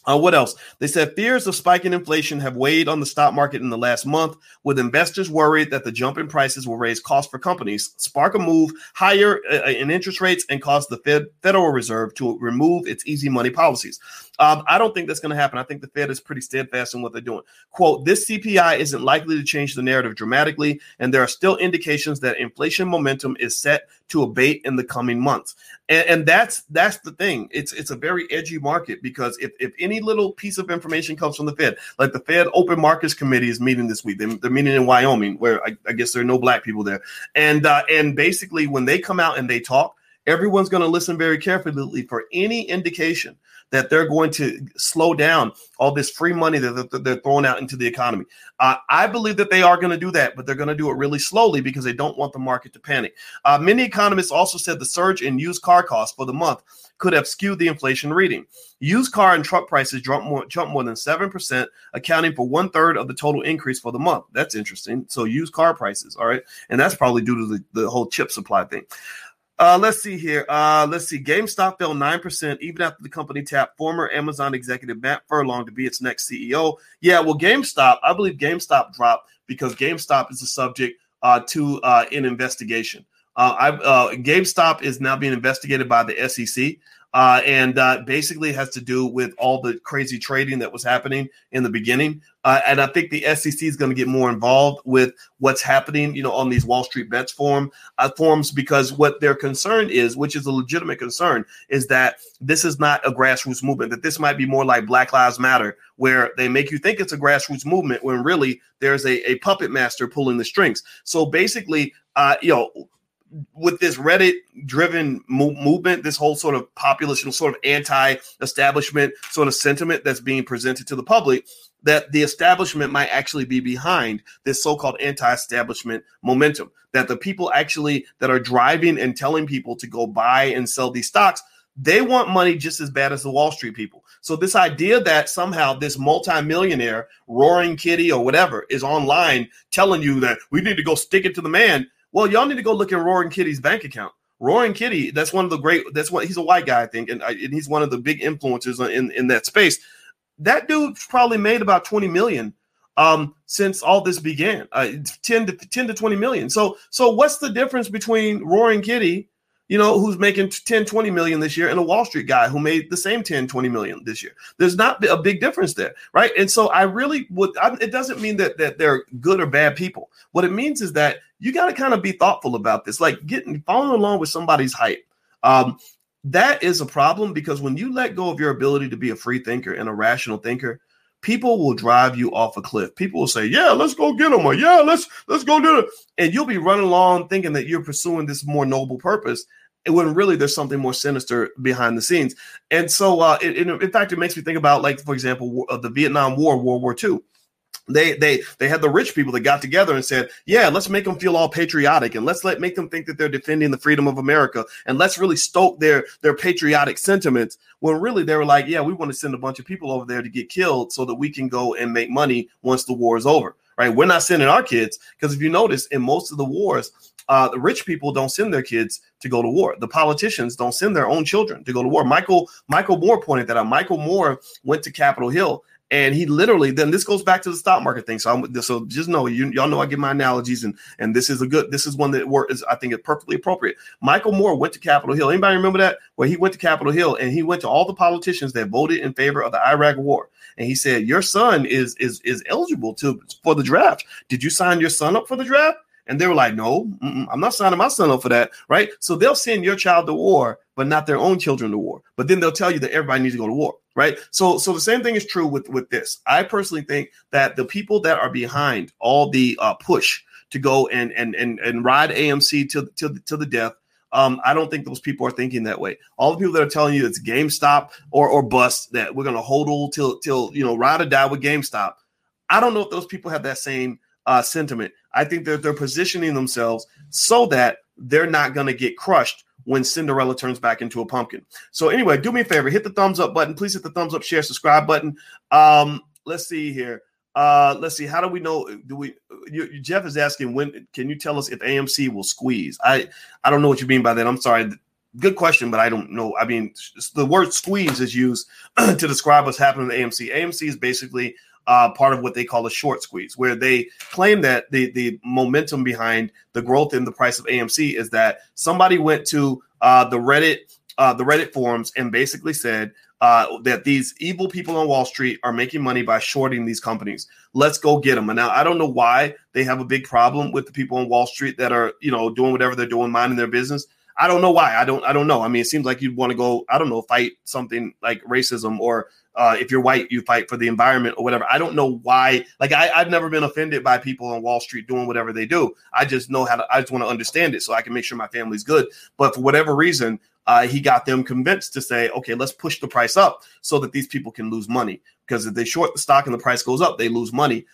Uh, what else? They said fears of spiking inflation have weighed on the stock market in the last month, with investors worried that the jump in prices will raise costs for companies, spark a move higher uh, in interest rates, and cause the Fed, Federal Reserve to remove its easy money policies. Um, I don't think that's going to happen. I think the Fed is pretty steadfast in what they're doing. Quote, this CPI isn't likely to change the narrative dramatically, and there are still indications that inflation momentum is set to abate in the coming months. And, and that's that's the thing. It's it's a very edgy market because if, if any little piece of information comes from the Fed, like the Fed Open Markets Committee is meeting this week. They, are meeting in Wyoming, where I, I, guess there are no black people there. And uh, and basically when they come out and they talk, everyone's going to listen very carefully for any indication that they're going to slow down all this free money that they're throwing out into the economy. Uh, I believe that they are going to do that, but they're going to do it really slowly because they don't want the market to panic. Uh, many economists also said the surge in used car costs for the month could have skewed the inflation reading. Used car and truck prices jumped more, jumped more than 7%, accounting for one third of the total increase for the month. That's interesting. So, used car prices, all right. And that's probably due to the, the whole chip supply thing. Uh, let's see here. Uh, let's see. GameStop fell 9% even after the company tapped former Amazon executive Matt Furlong to be its next CEO. Yeah, well, GameStop, I believe GameStop dropped because GameStop is the subject uh, to uh, an investigation. Uh, uh, GameStop is now being investigated by the SEC uh, and uh, basically has to do with all the crazy trading that was happening in the beginning. Uh, and I think the SEC is going to get more involved with what's happening, you know, on these Wall Street bets form uh, forms because what their concern is, which is a legitimate concern, is that this is not a grassroots movement. That this might be more like Black Lives Matter, where they make you think it's a grassroots movement when really there's a, a puppet master pulling the strings. So basically, uh, you know with this Reddit driven mo- movement, this whole sort of populist, sort of anti establishment sort of sentiment that's being presented to the public, that the establishment might actually be behind this so called anti establishment momentum. That the people actually that are driving and telling people to go buy and sell these stocks, they want money just as bad as the Wall Street people. So this idea that somehow this multimillionaire, Roaring Kitty or whatever, is online telling you that we need to go stick it to the man well, y'all need to go look at Roaring Kitty's bank account. Roaring Kitty, that's one of the great. That's what he's a white guy, I think, and, and he's one of the big influencers in in that space. That dude probably made about twenty million um, since all this began, uh, 10 to 10 to 20 million. So, so what's the difference between Roaring Kitty, you know, who's making 10, 20 million this year and a Wall Street guy who made the same 10, 20 million this year. There's not a big difference there, right? And so I really would, I, it doesn't mean that, that they're good or bad people. What it means is that you got to kind of be thoughtful about this, like getting, following along with somebody's hype. Um, that is a problem because when you let go of your ability to be a free thinker and a rational thinker, people will drive you off a cliff. People will say, "Yeah, let's go get them," or "Yeah, let's let's go do it," and you'll be running along thinking that you're pursuing this more noble purpose, when really there's something more sinister behind the scenes. And so, uh, it, it, in fact, it makes me think about, like, for example, uh, the Vietnam War, World War II. They they they had the rich people that got together and said, "Yeah, let's make them feel all patriotic, and let's let make them think that they're defending the freedom of America, and let's really stoke their their patriotic sentiments." When really they were like, "Yeah, we want to send a bunch of people over there to get killed so that we can go and make money once the war is over." Right? We're not sending our kids because if you notice, in most of the wars, uh, the rich people don't send their kids to go to war. The politicians don't send their own children to go to war. Michael Michael Moore pointed that out. Michael Moore went to Capitol Hill and he literally then this goes back to the stock market thing. So I'm so just know you y'all know I give my analogies and and this is a good this is one that work is I think is perfectly appropriate. Michael Moore went to Capitol Hill. Anybody remember that? Where he went to Capitol Hill and he went to all the politicians that voted in favor of the Iraq war and he said, "Your son is is is eligible to for the draft. Did you sign your son up for the draft?" And they were like, no, I'm not signing my son up for that. Right. So they'll send your child to war, but not their own children to war. But then they'll tell you that everybody needs to go to war. Right. So so the same thing is true with, with this. I personally think that the people that are behind all the uh, push to go and and and, and ride AMC to, to, to the death um, I don't think those people are thinking that way. All the people that are telling you it's GameStop or or bust that we're going to hold till till you know ride or die with GameStop. I don't know if those people have that same uh, sentiment. I think that they're positioning themselves so that they're not going to get crushed when Cinderella turns back into a pumpkin. So anyway, do me a favor, hit the thumbs up button. Please hit the thumbs up, share, subscribe button. Um, let's see here. Uh, let's see. How do we know? Do we? You, Jeff is asking when. Can you tell us if AMC will squeeze? I I don't know what you mean by that. I'm sorry. Good question, but I don't know. I mean, the word squeeze is used to describe what's happening to AMC. AMC is basically uh, part of what they call a short squeeze, where they claim that the the momentum behind the growth in the price of AMC is that somebody went to uh, the Reddit uh, the Reddit forums and basically said uh, that these evil people on Wall Street are making money by shorting these companies. Let's go get them. And now I don't know why they have a big problem with the people on Wall Street that are you know doing whatever they're doing, minding their business. I don't know why. I don't. I don't know. I mean, it seems like you'd want to go. I don't know, fight something like racism or uh, if you're white, you fight for the environment or whatever. I don't know why. Like I, have never been offended by people on Wall Street doing whatever they do. I just know how to. I just want to understand it so I can make sure my family's good. But for whatever reason, uh, he got them convinced to say, okay, let's push the price up so that these people can lose money. Because if they short the stock and the price goes up, they lose money.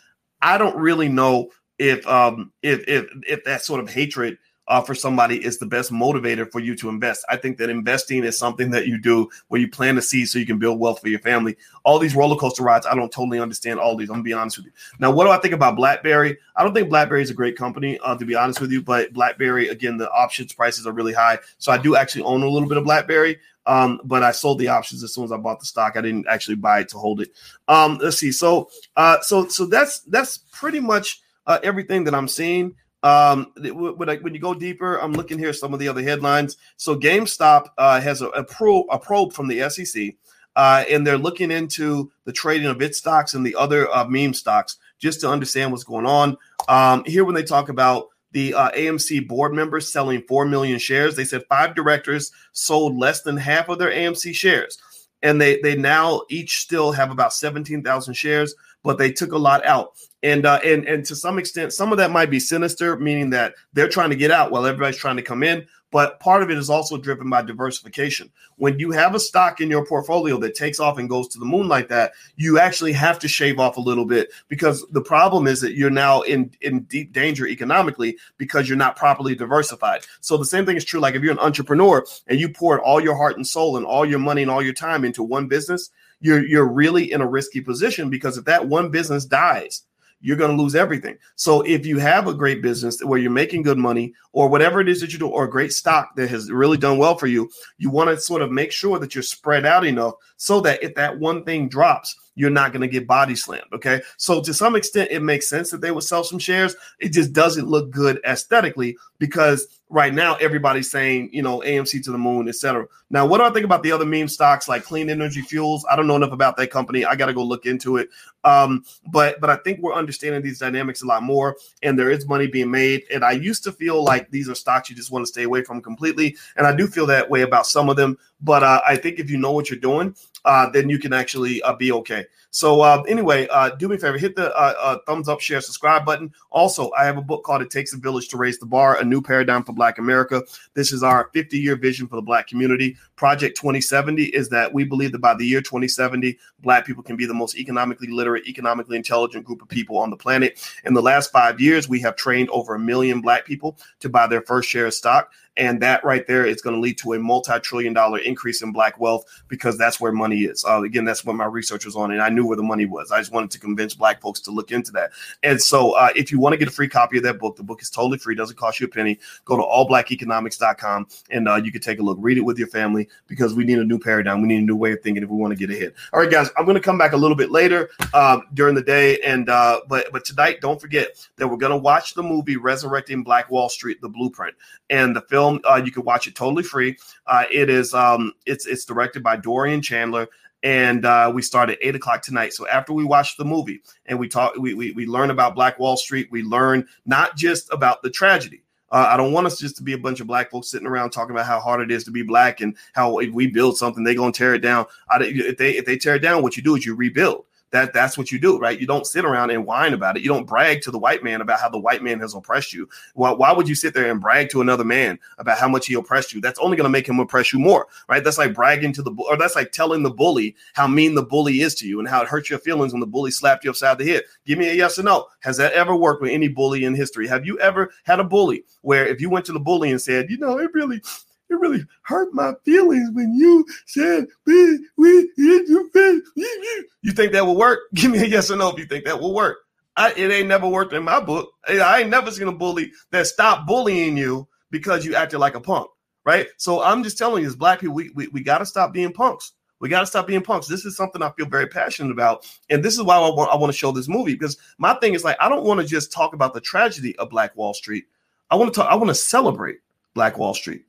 I don't really know if um, if if if that sort of hatred uh, for somebody is the best motivator for you to invest. I think that investing is something that you do where you plan to see so you can build wealth for your family. All these roller coaster rides, I don't totally understand all these. I'm gonna be honest with you. Now, what do I think about BlackBerry? I don't think BlackBerry is a great company, uh, to be honest with you. But BlackBerry, again, the options prices are really high, so I do actually own a little bit of BlackBerry. Um, but I sold the options as soon as I bought the stock. I didn't actually buy it to hold it. Um, let's see. So, uh, so, so that's that's pretty much uh, everything that I'm seeing. Um, when, I, when you go deeper, I'm looking here some of the other headlines. So GameStop uh, has a, a, pro, a probe from the SEC, uh, and they're looking into the trading of its stocks and the other uh, meme stocks just to understand what's going on. Um, here, when they talk about the uh, AMC board members selling 4 million shares, they said five directors sold less than half of their AMC shares. And they, they now each still have about 17,000 shares, but they took a lot out and uh, and and to some extent, some of that might be sinister, meaning that they're trying to get out while everybody's trying to come in. But part of it is also driven by diversification. When you have a stock in your portfolio that takes off and goes to the moon like that, you actually have to shave off a little bit because the problem is that you're now in in deep danger economically because you're not properly diversified. So the same thing is true. Like if you're an entrepreneur and you poured all your heart and soul and all your money and all your time into one business, you're you're really in a risky position because if that one business dies you're going to lose everything. So if you have a great business where you're making good money or whatever it is that you do, or a great stock that has really done well for you, you want to sort of make sure that you're spread out enough so that if that one thing drops, you're not going to get body slammed. Okay. So to some extent, it makes sense that they would sell some shares. It just doesn't look good aesthetically because right now everybody's saying, you know, AMC to the moon, etc. Now, what do I think about the other meme stocks like Clean Energy Fuels? I don't know enough about that company. I got to go look into it. Um, but but I think we're understanding these dynamics a lot more, and there is money being made. And I used to feel like these are stocks you just want to stay away from completely, and I do feel that way about some of them. But uh, I think if you know what you're doing, uh, then you can actually uh, be okay. So uh, anyway, uh, do me a favor, hit the uh, uh, thumbs up, share, subscribe button. Also, I have a book called "It Takes a Village to Raise the Bar: A New Paradigm for Black America." This is our 50 year vision for the Black community. Project 2070 is that we believe that by the year 2070, Black people can be the most economically literate, economically intelligent group of people on the planet. In the last five years, we have trained over a million Black people to buy their first share of stock. And that right there is going to lead to a multi trillion dollar increase in black wealth because that's where money is. Uh, again, that's what my research was on. And I knew where the money was. I just wanted to convince black folks to look into that. And so uh, if you want to get a free copy of that book, the book is totally free, doesn't cost you a penny. Go to allblackeconomics.com and uh, you can take a look, read it with your family because we need a new paradigm. We need a new way of thinking if we want to get ahead. All right, guys, I'm going to come back a little bit later uh, during the day. And uh, but but tonight, don't forget that we're going to watch the movie Resurrecting Black Wall Street, the blueprint. And the film, uh, you can watch it totally free. Uh, it is um, it's it's directed by Dorian Chandler and uh, we start at eight o'clock tonight. So after we watch the movie and we talk, we, we we learn about Black Wall Street. We learn not just about the tragedy. Uh, I don't want us just to be a bunch of black folks sitting around talking about how hard it is to be black and how if we build something, they're gonna tear it down. I, if they if they tear it down, what you do is you rebuild that that's what you do, right? You don't sit around and whine about it. You don't brag to the white man about how the white man has oppressed you. Why, why would you sit there and brag to another man about how much he oppressed you? That's only going to make him oppress you more, right? That's like bragging to the or that's like telling the bully how mean the bully is to you and how it hurts your feelings when the bully slapped you upside the head. Give me a yes or no. Has that ever worked with any bully in history? Have you ever had a bully where if you went to the bully and said, you know, it really it really hurt my feelings when you said we we you think that will work? Give me a yes or no if you think that will work. I, it ain't never worked in my book. I ain't never seen a bully that stopped bullying you because you acted like a punk, right? So I'm just telling you, as black people, we, we, we got to stop being punks. We got to stop being punks. This is something I feel very passionate about. And this is why I want, I want to show this movie because my thing is like, I don't want to just talk about the tragedy of Black Wall Street. I want to talk, I want to celebrate Black Wall Street.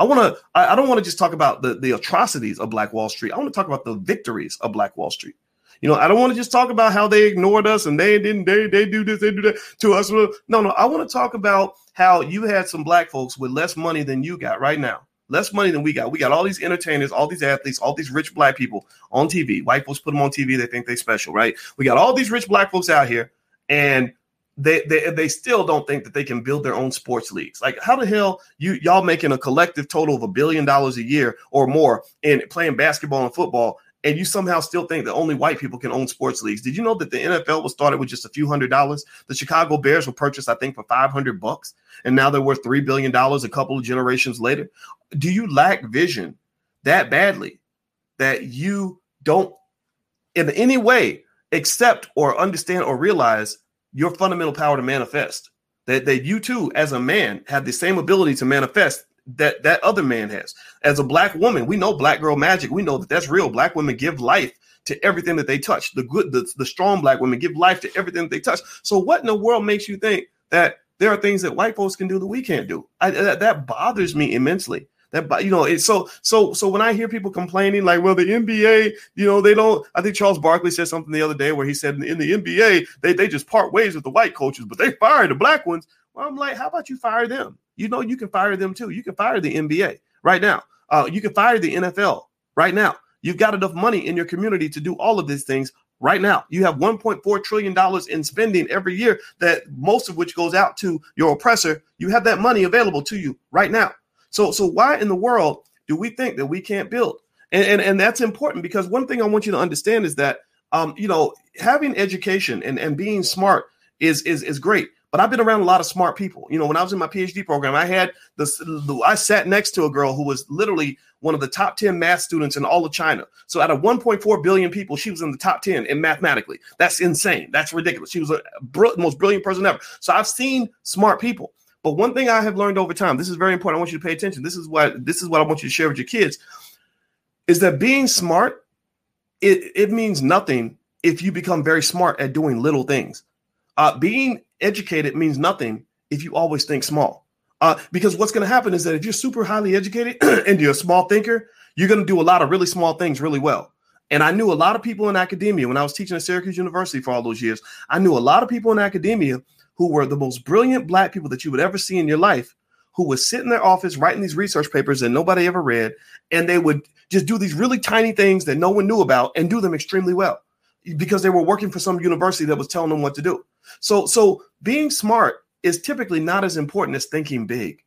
I want to. I, I don't want to just talk about the the atrocities of Black Wall Street. I want to talk about the victories of Black Wall Street. You know, I don't want to just talk about how they ignored us and they didn't they they do this they do that to us. No, no, I want to talk about how you had some black folks with less money than you got right now. Less money than we got. We got all these entertainers, all these athletes, all these rich black people on TV. White folks put them on TV. They think they special, right? We got all these rich black folks out here, and they, they they still don't think that they can build their own sports leagues. Like how the hell you y'all making a collective total of a billion dollars a year or more in playing basketball and football, and you somehow still think that only white people can own sports leagues? Did you know that the NFL was started with just a few hundred dollars? The Chicago Bears were purchased, I think, for five hundred bucks, and now they're worth three billion dollars a couple of generations later. Do you lack vision that badly that you don't in any way accept or understand or realize your fundamental power to manifest. That, that you too, as a man, have the same ability to manifest that that other man has. As a black woman, we know black girl magic. We know that that's real. Black women give life to everything that they touch. The good, the, the strong black women give life to everything that they touch. So what in the world makes you think that there are things that white folks can do that we can't do? I, that, that bothers me immensely. That you know, it's so so so when I hear people complaining like, well, the NBA, you know, they don't. I think Charles Barkley said something the other day where he said in the NBA they they just part ways with the white coaches, but they fire the black ones. Well, I'm like, how about you fire them? You know, you can fire them too. You can fire the NBA right now. Uh, you can fire the NFL right now. You've got enough money in your community to do all of these things right now. You have 1.4 trillion dollars in spending every year that most of which goes out to your oppressor. You have that money available to you right now. So, so why in the world do we think that we can't build? And, and, and that's important because one thing I want you to understand is that, um, you know, having education and, and being smart is, is, is great. But I've been around a lot of smart people. You know, when I was in my PhD program, I had this, I sat next to a girl who was literally one of the top 10 math students in all of China. So out of 1.4 billion people, she was in the top 10 in mathematically. That's insane. That's ridiculous. She was the most brilliant person ever. So I've seen smart people. But one thing I have learned over time, this is very important. I want you to pay attention. This is what this is what I want you to share with your kids, is that being smart, it, it means nothing if you become very smart at doing little things. Uh, being educated means nothing if you always think small. Uh, because what's going to happen is that if you're super highly educated and you're a small thinker, you're going to do a lot of really small things really well. And I knew a lot of people in academia when I was teaching at Syracuse University for all those years. I knew a lot of people in academia who were the most brilliant black people that you would ever see in your life, who would sit in their office writing these research papers that nobody ever read, and they would just do these really tiny things that no one knew about and do them extremely well because they were working for some university that was telling them what to do. So, so being smart is typically not as important as thinking big.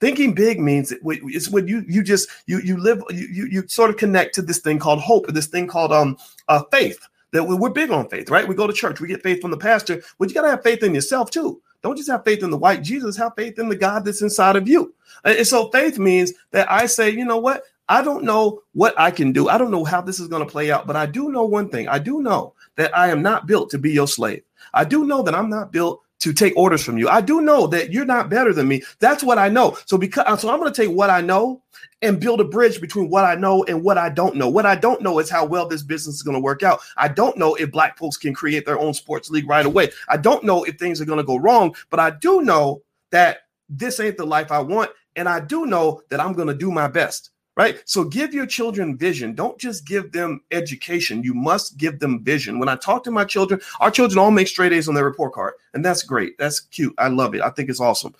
Thinking big means it's when you you just you you live you you sort of connect to this thing called hope, this thing called um uh, faith. That we're big on faith, right? We go to church, we get faith from the pastor, but you got to have faith in yourself too. Don't just have faith in the white Jesus, have faith in the God that's inside of you. And so faith means that I say, you know what? I don't know what I can do. I don't know how this is going to play out, but I do know one thing. I do know that I am not built to be your slave. I do know that I'm not built to take orders from you. I do know that you're not better than me. That's what I know. So because uh, so I'm going to take what I know and build a bridge between what I know and what I don't know. What I don't know is how well this business is going to work out. I don't know if black folks can create their own sports league right away. I don't know if things are going to go wrong, but I do know that this ain't the life I want and I do know that I'm going to do my best right? So give your children vision. Don't just give them education. You must give them vision. When I talk to my children, our children all make straight A's on their report card, and that's great. That's cute. I love it. I think it's awesome.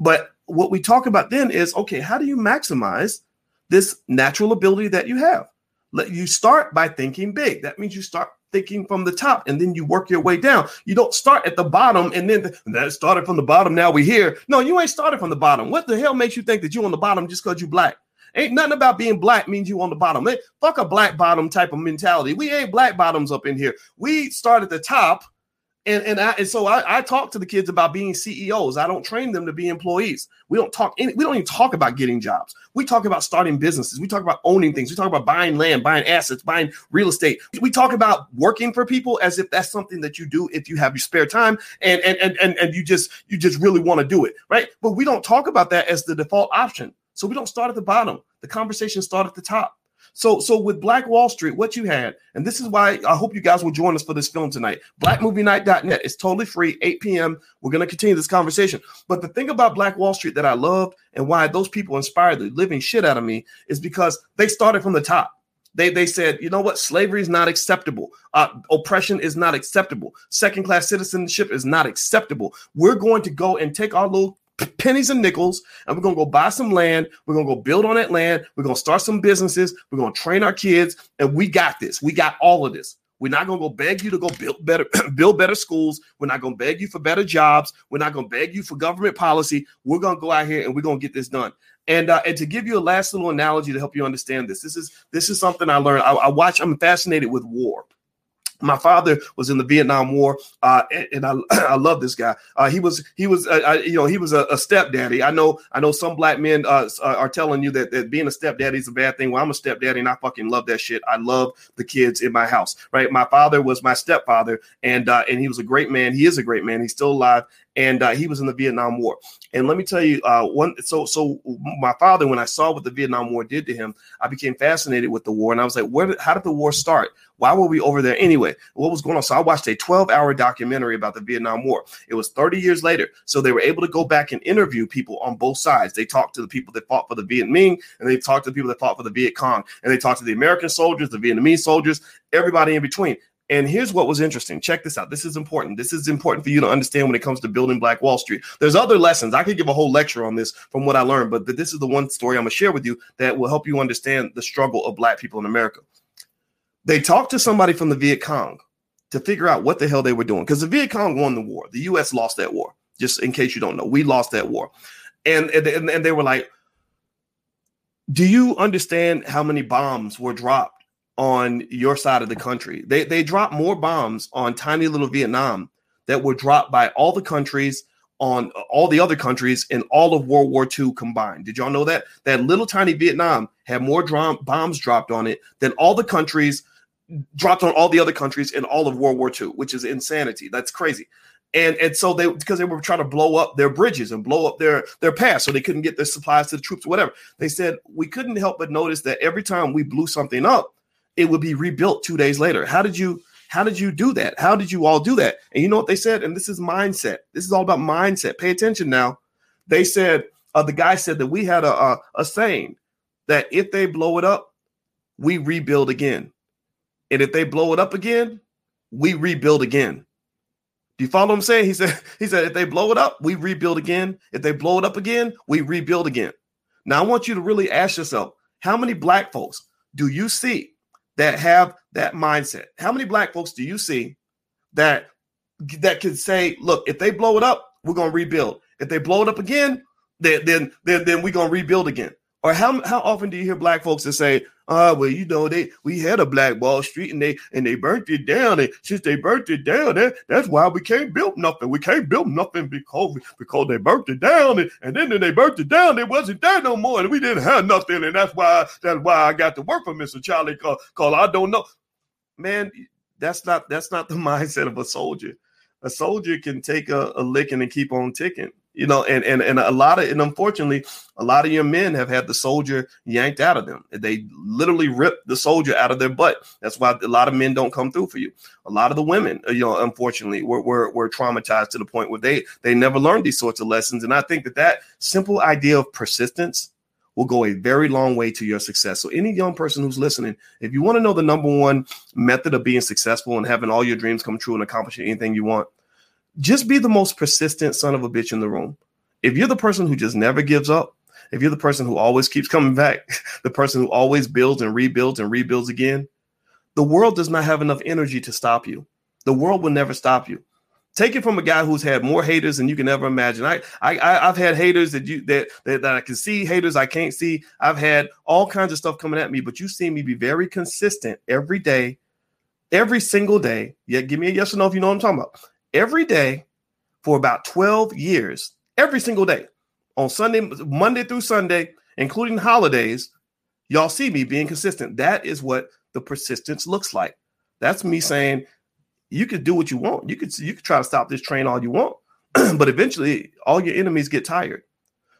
But what we talk about then is okay, how do you maximize this natural ability that you have? Let you start by thinking big. That means you start thinking from the top and then you work your way down. You don't start at the bottom and then the, that started from the bottom. Now we here. No, you ain't started from the bottom. What the hell makes you think that you're on the bottom just because you black? Ain't nothing about being black means you on the bottom. Hey, fuck a black bottom type of mentality. We ain't black bottoms up in here. We start at the top. And, and, I, and so I, I talk to the kids about being CEOs. I don't train them to be employees. We don't talk any, we don't even talk about getting jobs. We talk about starting businesses. We talk about owning things. We talk about buying land, buying assets, buying real estate. We talk about working for people as if that's something that you do if you have your spare time and and and and, and you just you just really want to do it, right? But we don't talk about that as the default option. So we don't start at the bottom. The conversation start at the top. So, so with Black Wall Street, what you had, and this is why I hope you guys will join us for this film tonight. BlackMovieNight.net. It's totally free, 8 p.m. We're going to continue this conversation. But the thing about Black Wall Street that I loved and why those people inspired the living shit out of me is because they started from the top. They, they said, you know what? Slavery is not acceptable. Uh, oppression is not acceptable. Second class citizenship is not acceptable. We're going to go and take our little pennies and nickels, and we're gonna go buy some land. We're gonna go build on that land. We're gonna start some businesses. We're gonna train our kids, and we got this. We got all of this. We're not gonna go beg you to go build better, build better schools. We're not gonna beg you for better jobs. We're not gonna beg you for government policy. We're gonna go out here and we're gonna get this done. And uh, and to give you a last little analogy to help you understand this, this is this is something I learned. I, I watch. I'm fascinated with war. My father was in the Vietnam War, uh, and, and, I, I love this guy. Uh, he was he was uh, I, you know he was a, a stepdaddy. I know I know some black men uh, uh, are telling you that, that being a stepdaddy is a bad thing. Well, I'm a stepdaddy, and I fucking love that shit. I love the kids in my house. Right, my father was my stepfather, and uh, and he was a great man. He is a great man. He's still alive, and uh, he was in the Vietnam War. And let me tell you, uh, one so so my father, when I saw what the Vietnam War did to him, I became fascinated with the war, and I was like, where? How did the war start? Why were we over there anyway? What was going on? So I watched a 12-hour documentary about the Vietnam War. It was 30 years later, so they were able to go back and interview people on both sides. They talked to the people that fought for the Viet Minh, and they talked to the people that fought for the Viet Cong, and they talked to the American soldiers, the Vietnamese soldiers, everybody in between. And here's what was interesting. Check this out. This is important. This is important for you to understand when it comes to building Black Wall Street. There's other lessons. I could give a whole lecture on this from what I learned, but this is the one story I'm going to share with you that will help you understand the struggle of Black people in America. They talked to somebody from the Viet Cong to figure out what the hell they were doing because the Viet Cong won the war. The U.S. lost that war. Just in case you don't know, we lost that war. And, and, and they were like, Do you understand how many bombs were dropped? On your side of the country. They they dropped more bombs on tiny little Vietnam that were dropped by all the countries on all the other countries in all of World War II combined. Did y'all know that that little tiny Vietnam had more drum, bombs dropped on it than all the countries dropped on all the other countries in all of World War II, which is insanity. That's crazy. And and so they because they were trying to blow up their bridges and blow up their their pass so they couldn't get their supplies to the troops, or whatever. They said we couldn't help but notice that every time we blew something up, it would be rebuilt two days later. How did you how did you do that? How did you all do that? And you know what they said? And this is mindset. This is all about mindset. Pay attention now. They said uh, the guy said that we had a, a a saying that if they blow it up, we rebuild again, and if they blow it up again, we rebuild again. Do you follow what I'm saying? He said, he said, if they blow it up, we rebuild again. If they blow it up again, we rebuild again. Now I want you to really ask yourself, how many black folks do you see that have that mindset? How many black folks do you see that that can say, look, if they blow it up, we're gonna rebuild. If they blow it up again, then then then, then we're gonna rebuild again. Or how how often do you hear black folks that say, uh, well, you know, they we had a Black Wall Street and they and they burnt it down. And since they burnt it down, that, that's why we can't build nothing. We can't build nothing because because they burnt it down. And, and then when they burnt it down, it wasn't there no more. And we didn't have nothing. And that's why that's why I got to work for Mr. Charlie cause I don't know. Man, that's not that's not the mindset of a soldier. A soldier can take a, a licking and keep on ticking you know and, and and a lot of and unfortunately a lot of your men have had the soldier yanked out of them. They literally ripped the soldier out of their butt. That's why a lot of men don't come through for you. A lot of the women uh, you know unfortunately were, were, were traumatized to the point where they they never learned these sorts of lessons. And i think that that simple idea of persistence will go a very long way to your success. So, any young person who's listening, if you want to know the number one method of being successful and having all your dreams come true and accomplishing anything you want, just be the most persistent son of a bitch in the room. If you're the person who just never gives up, if you're the person who always keeps coming back, the person who always builds and rebuilds and rebuilds again, the world does not have enough energy to stop you. The world will never stop you. Take it from a guy who's had more haters than you can ever imagine. I, I, I've had haters that you that, that that I can see, haters I can't see. I've had all kinds of stuff coming at me, but you see me be very consistent every day, every single day. Yeah, give me a yes or no if you know what I'm talking about every day for about 12 years, every single day on Sunday, Monday through Sunday, including holidays. Y'all see me being consistent. That is what the persistence looks like. That's me saying you could do what you want. You could you could try to stop this train all you want, but eventually all your enemies get tired.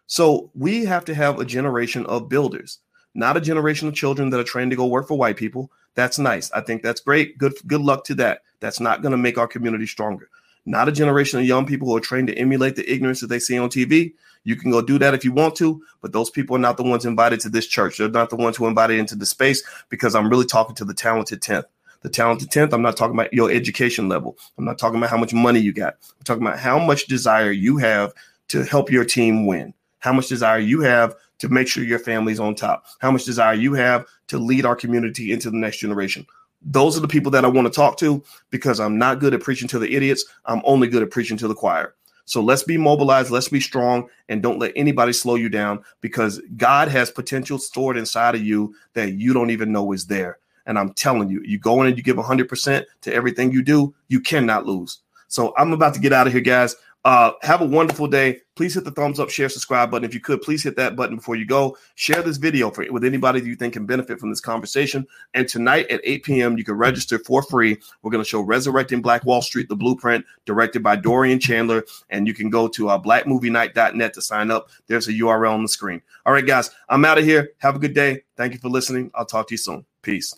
So we have to have a generation of builders, not a generation of children that are trained to go work for white people. That's nice. I think that's great. Good good luck to that. That's not going to make our community stronger not a generation of young people who are trained to emulate the ignorance that they see on TV. You can go do that if you want to, but those people are not the ones invited to this church. They're not the ones who invited into the space because I'm really talking to the talented 10th. The talented 10th, I'm not talking about your education level. I'm not talking about how much money you got. I'm talking about how much desire you have to help your team win, how much desire you have to make sure your family's on top, how much desire you have to lead our community into the next generation those are the people that I want to talk to because I'm not good at preaching to the idiots. I'm only good at preaching to the choir. So let's be mobilized, let's be strong, and don't let anybody slow you down because God has potential stored inside of you that you don't even know is there. And I'm telling you, you go in and you give 100% to everything you do, you cannot lose. So I'm about to get out of here, guys. Uh, have a wonderful day. Please hit the thumbs up, share, subscribe button. If you could, please hit that button before you go. Share this video for, with anybody that you think can benefit from this conversation. And tonight at 8 p.m., you can register for free. We're going to show Resurrecting Black Wall Street, the blueprint, directed by Dorian Chandler. And you can go to uh, blackmovienight.net to sign up. There's a URL on the screen. All right, guys, I'm out of here. Have a good day. Thank you for listening. I'll talk to you soon. Peace.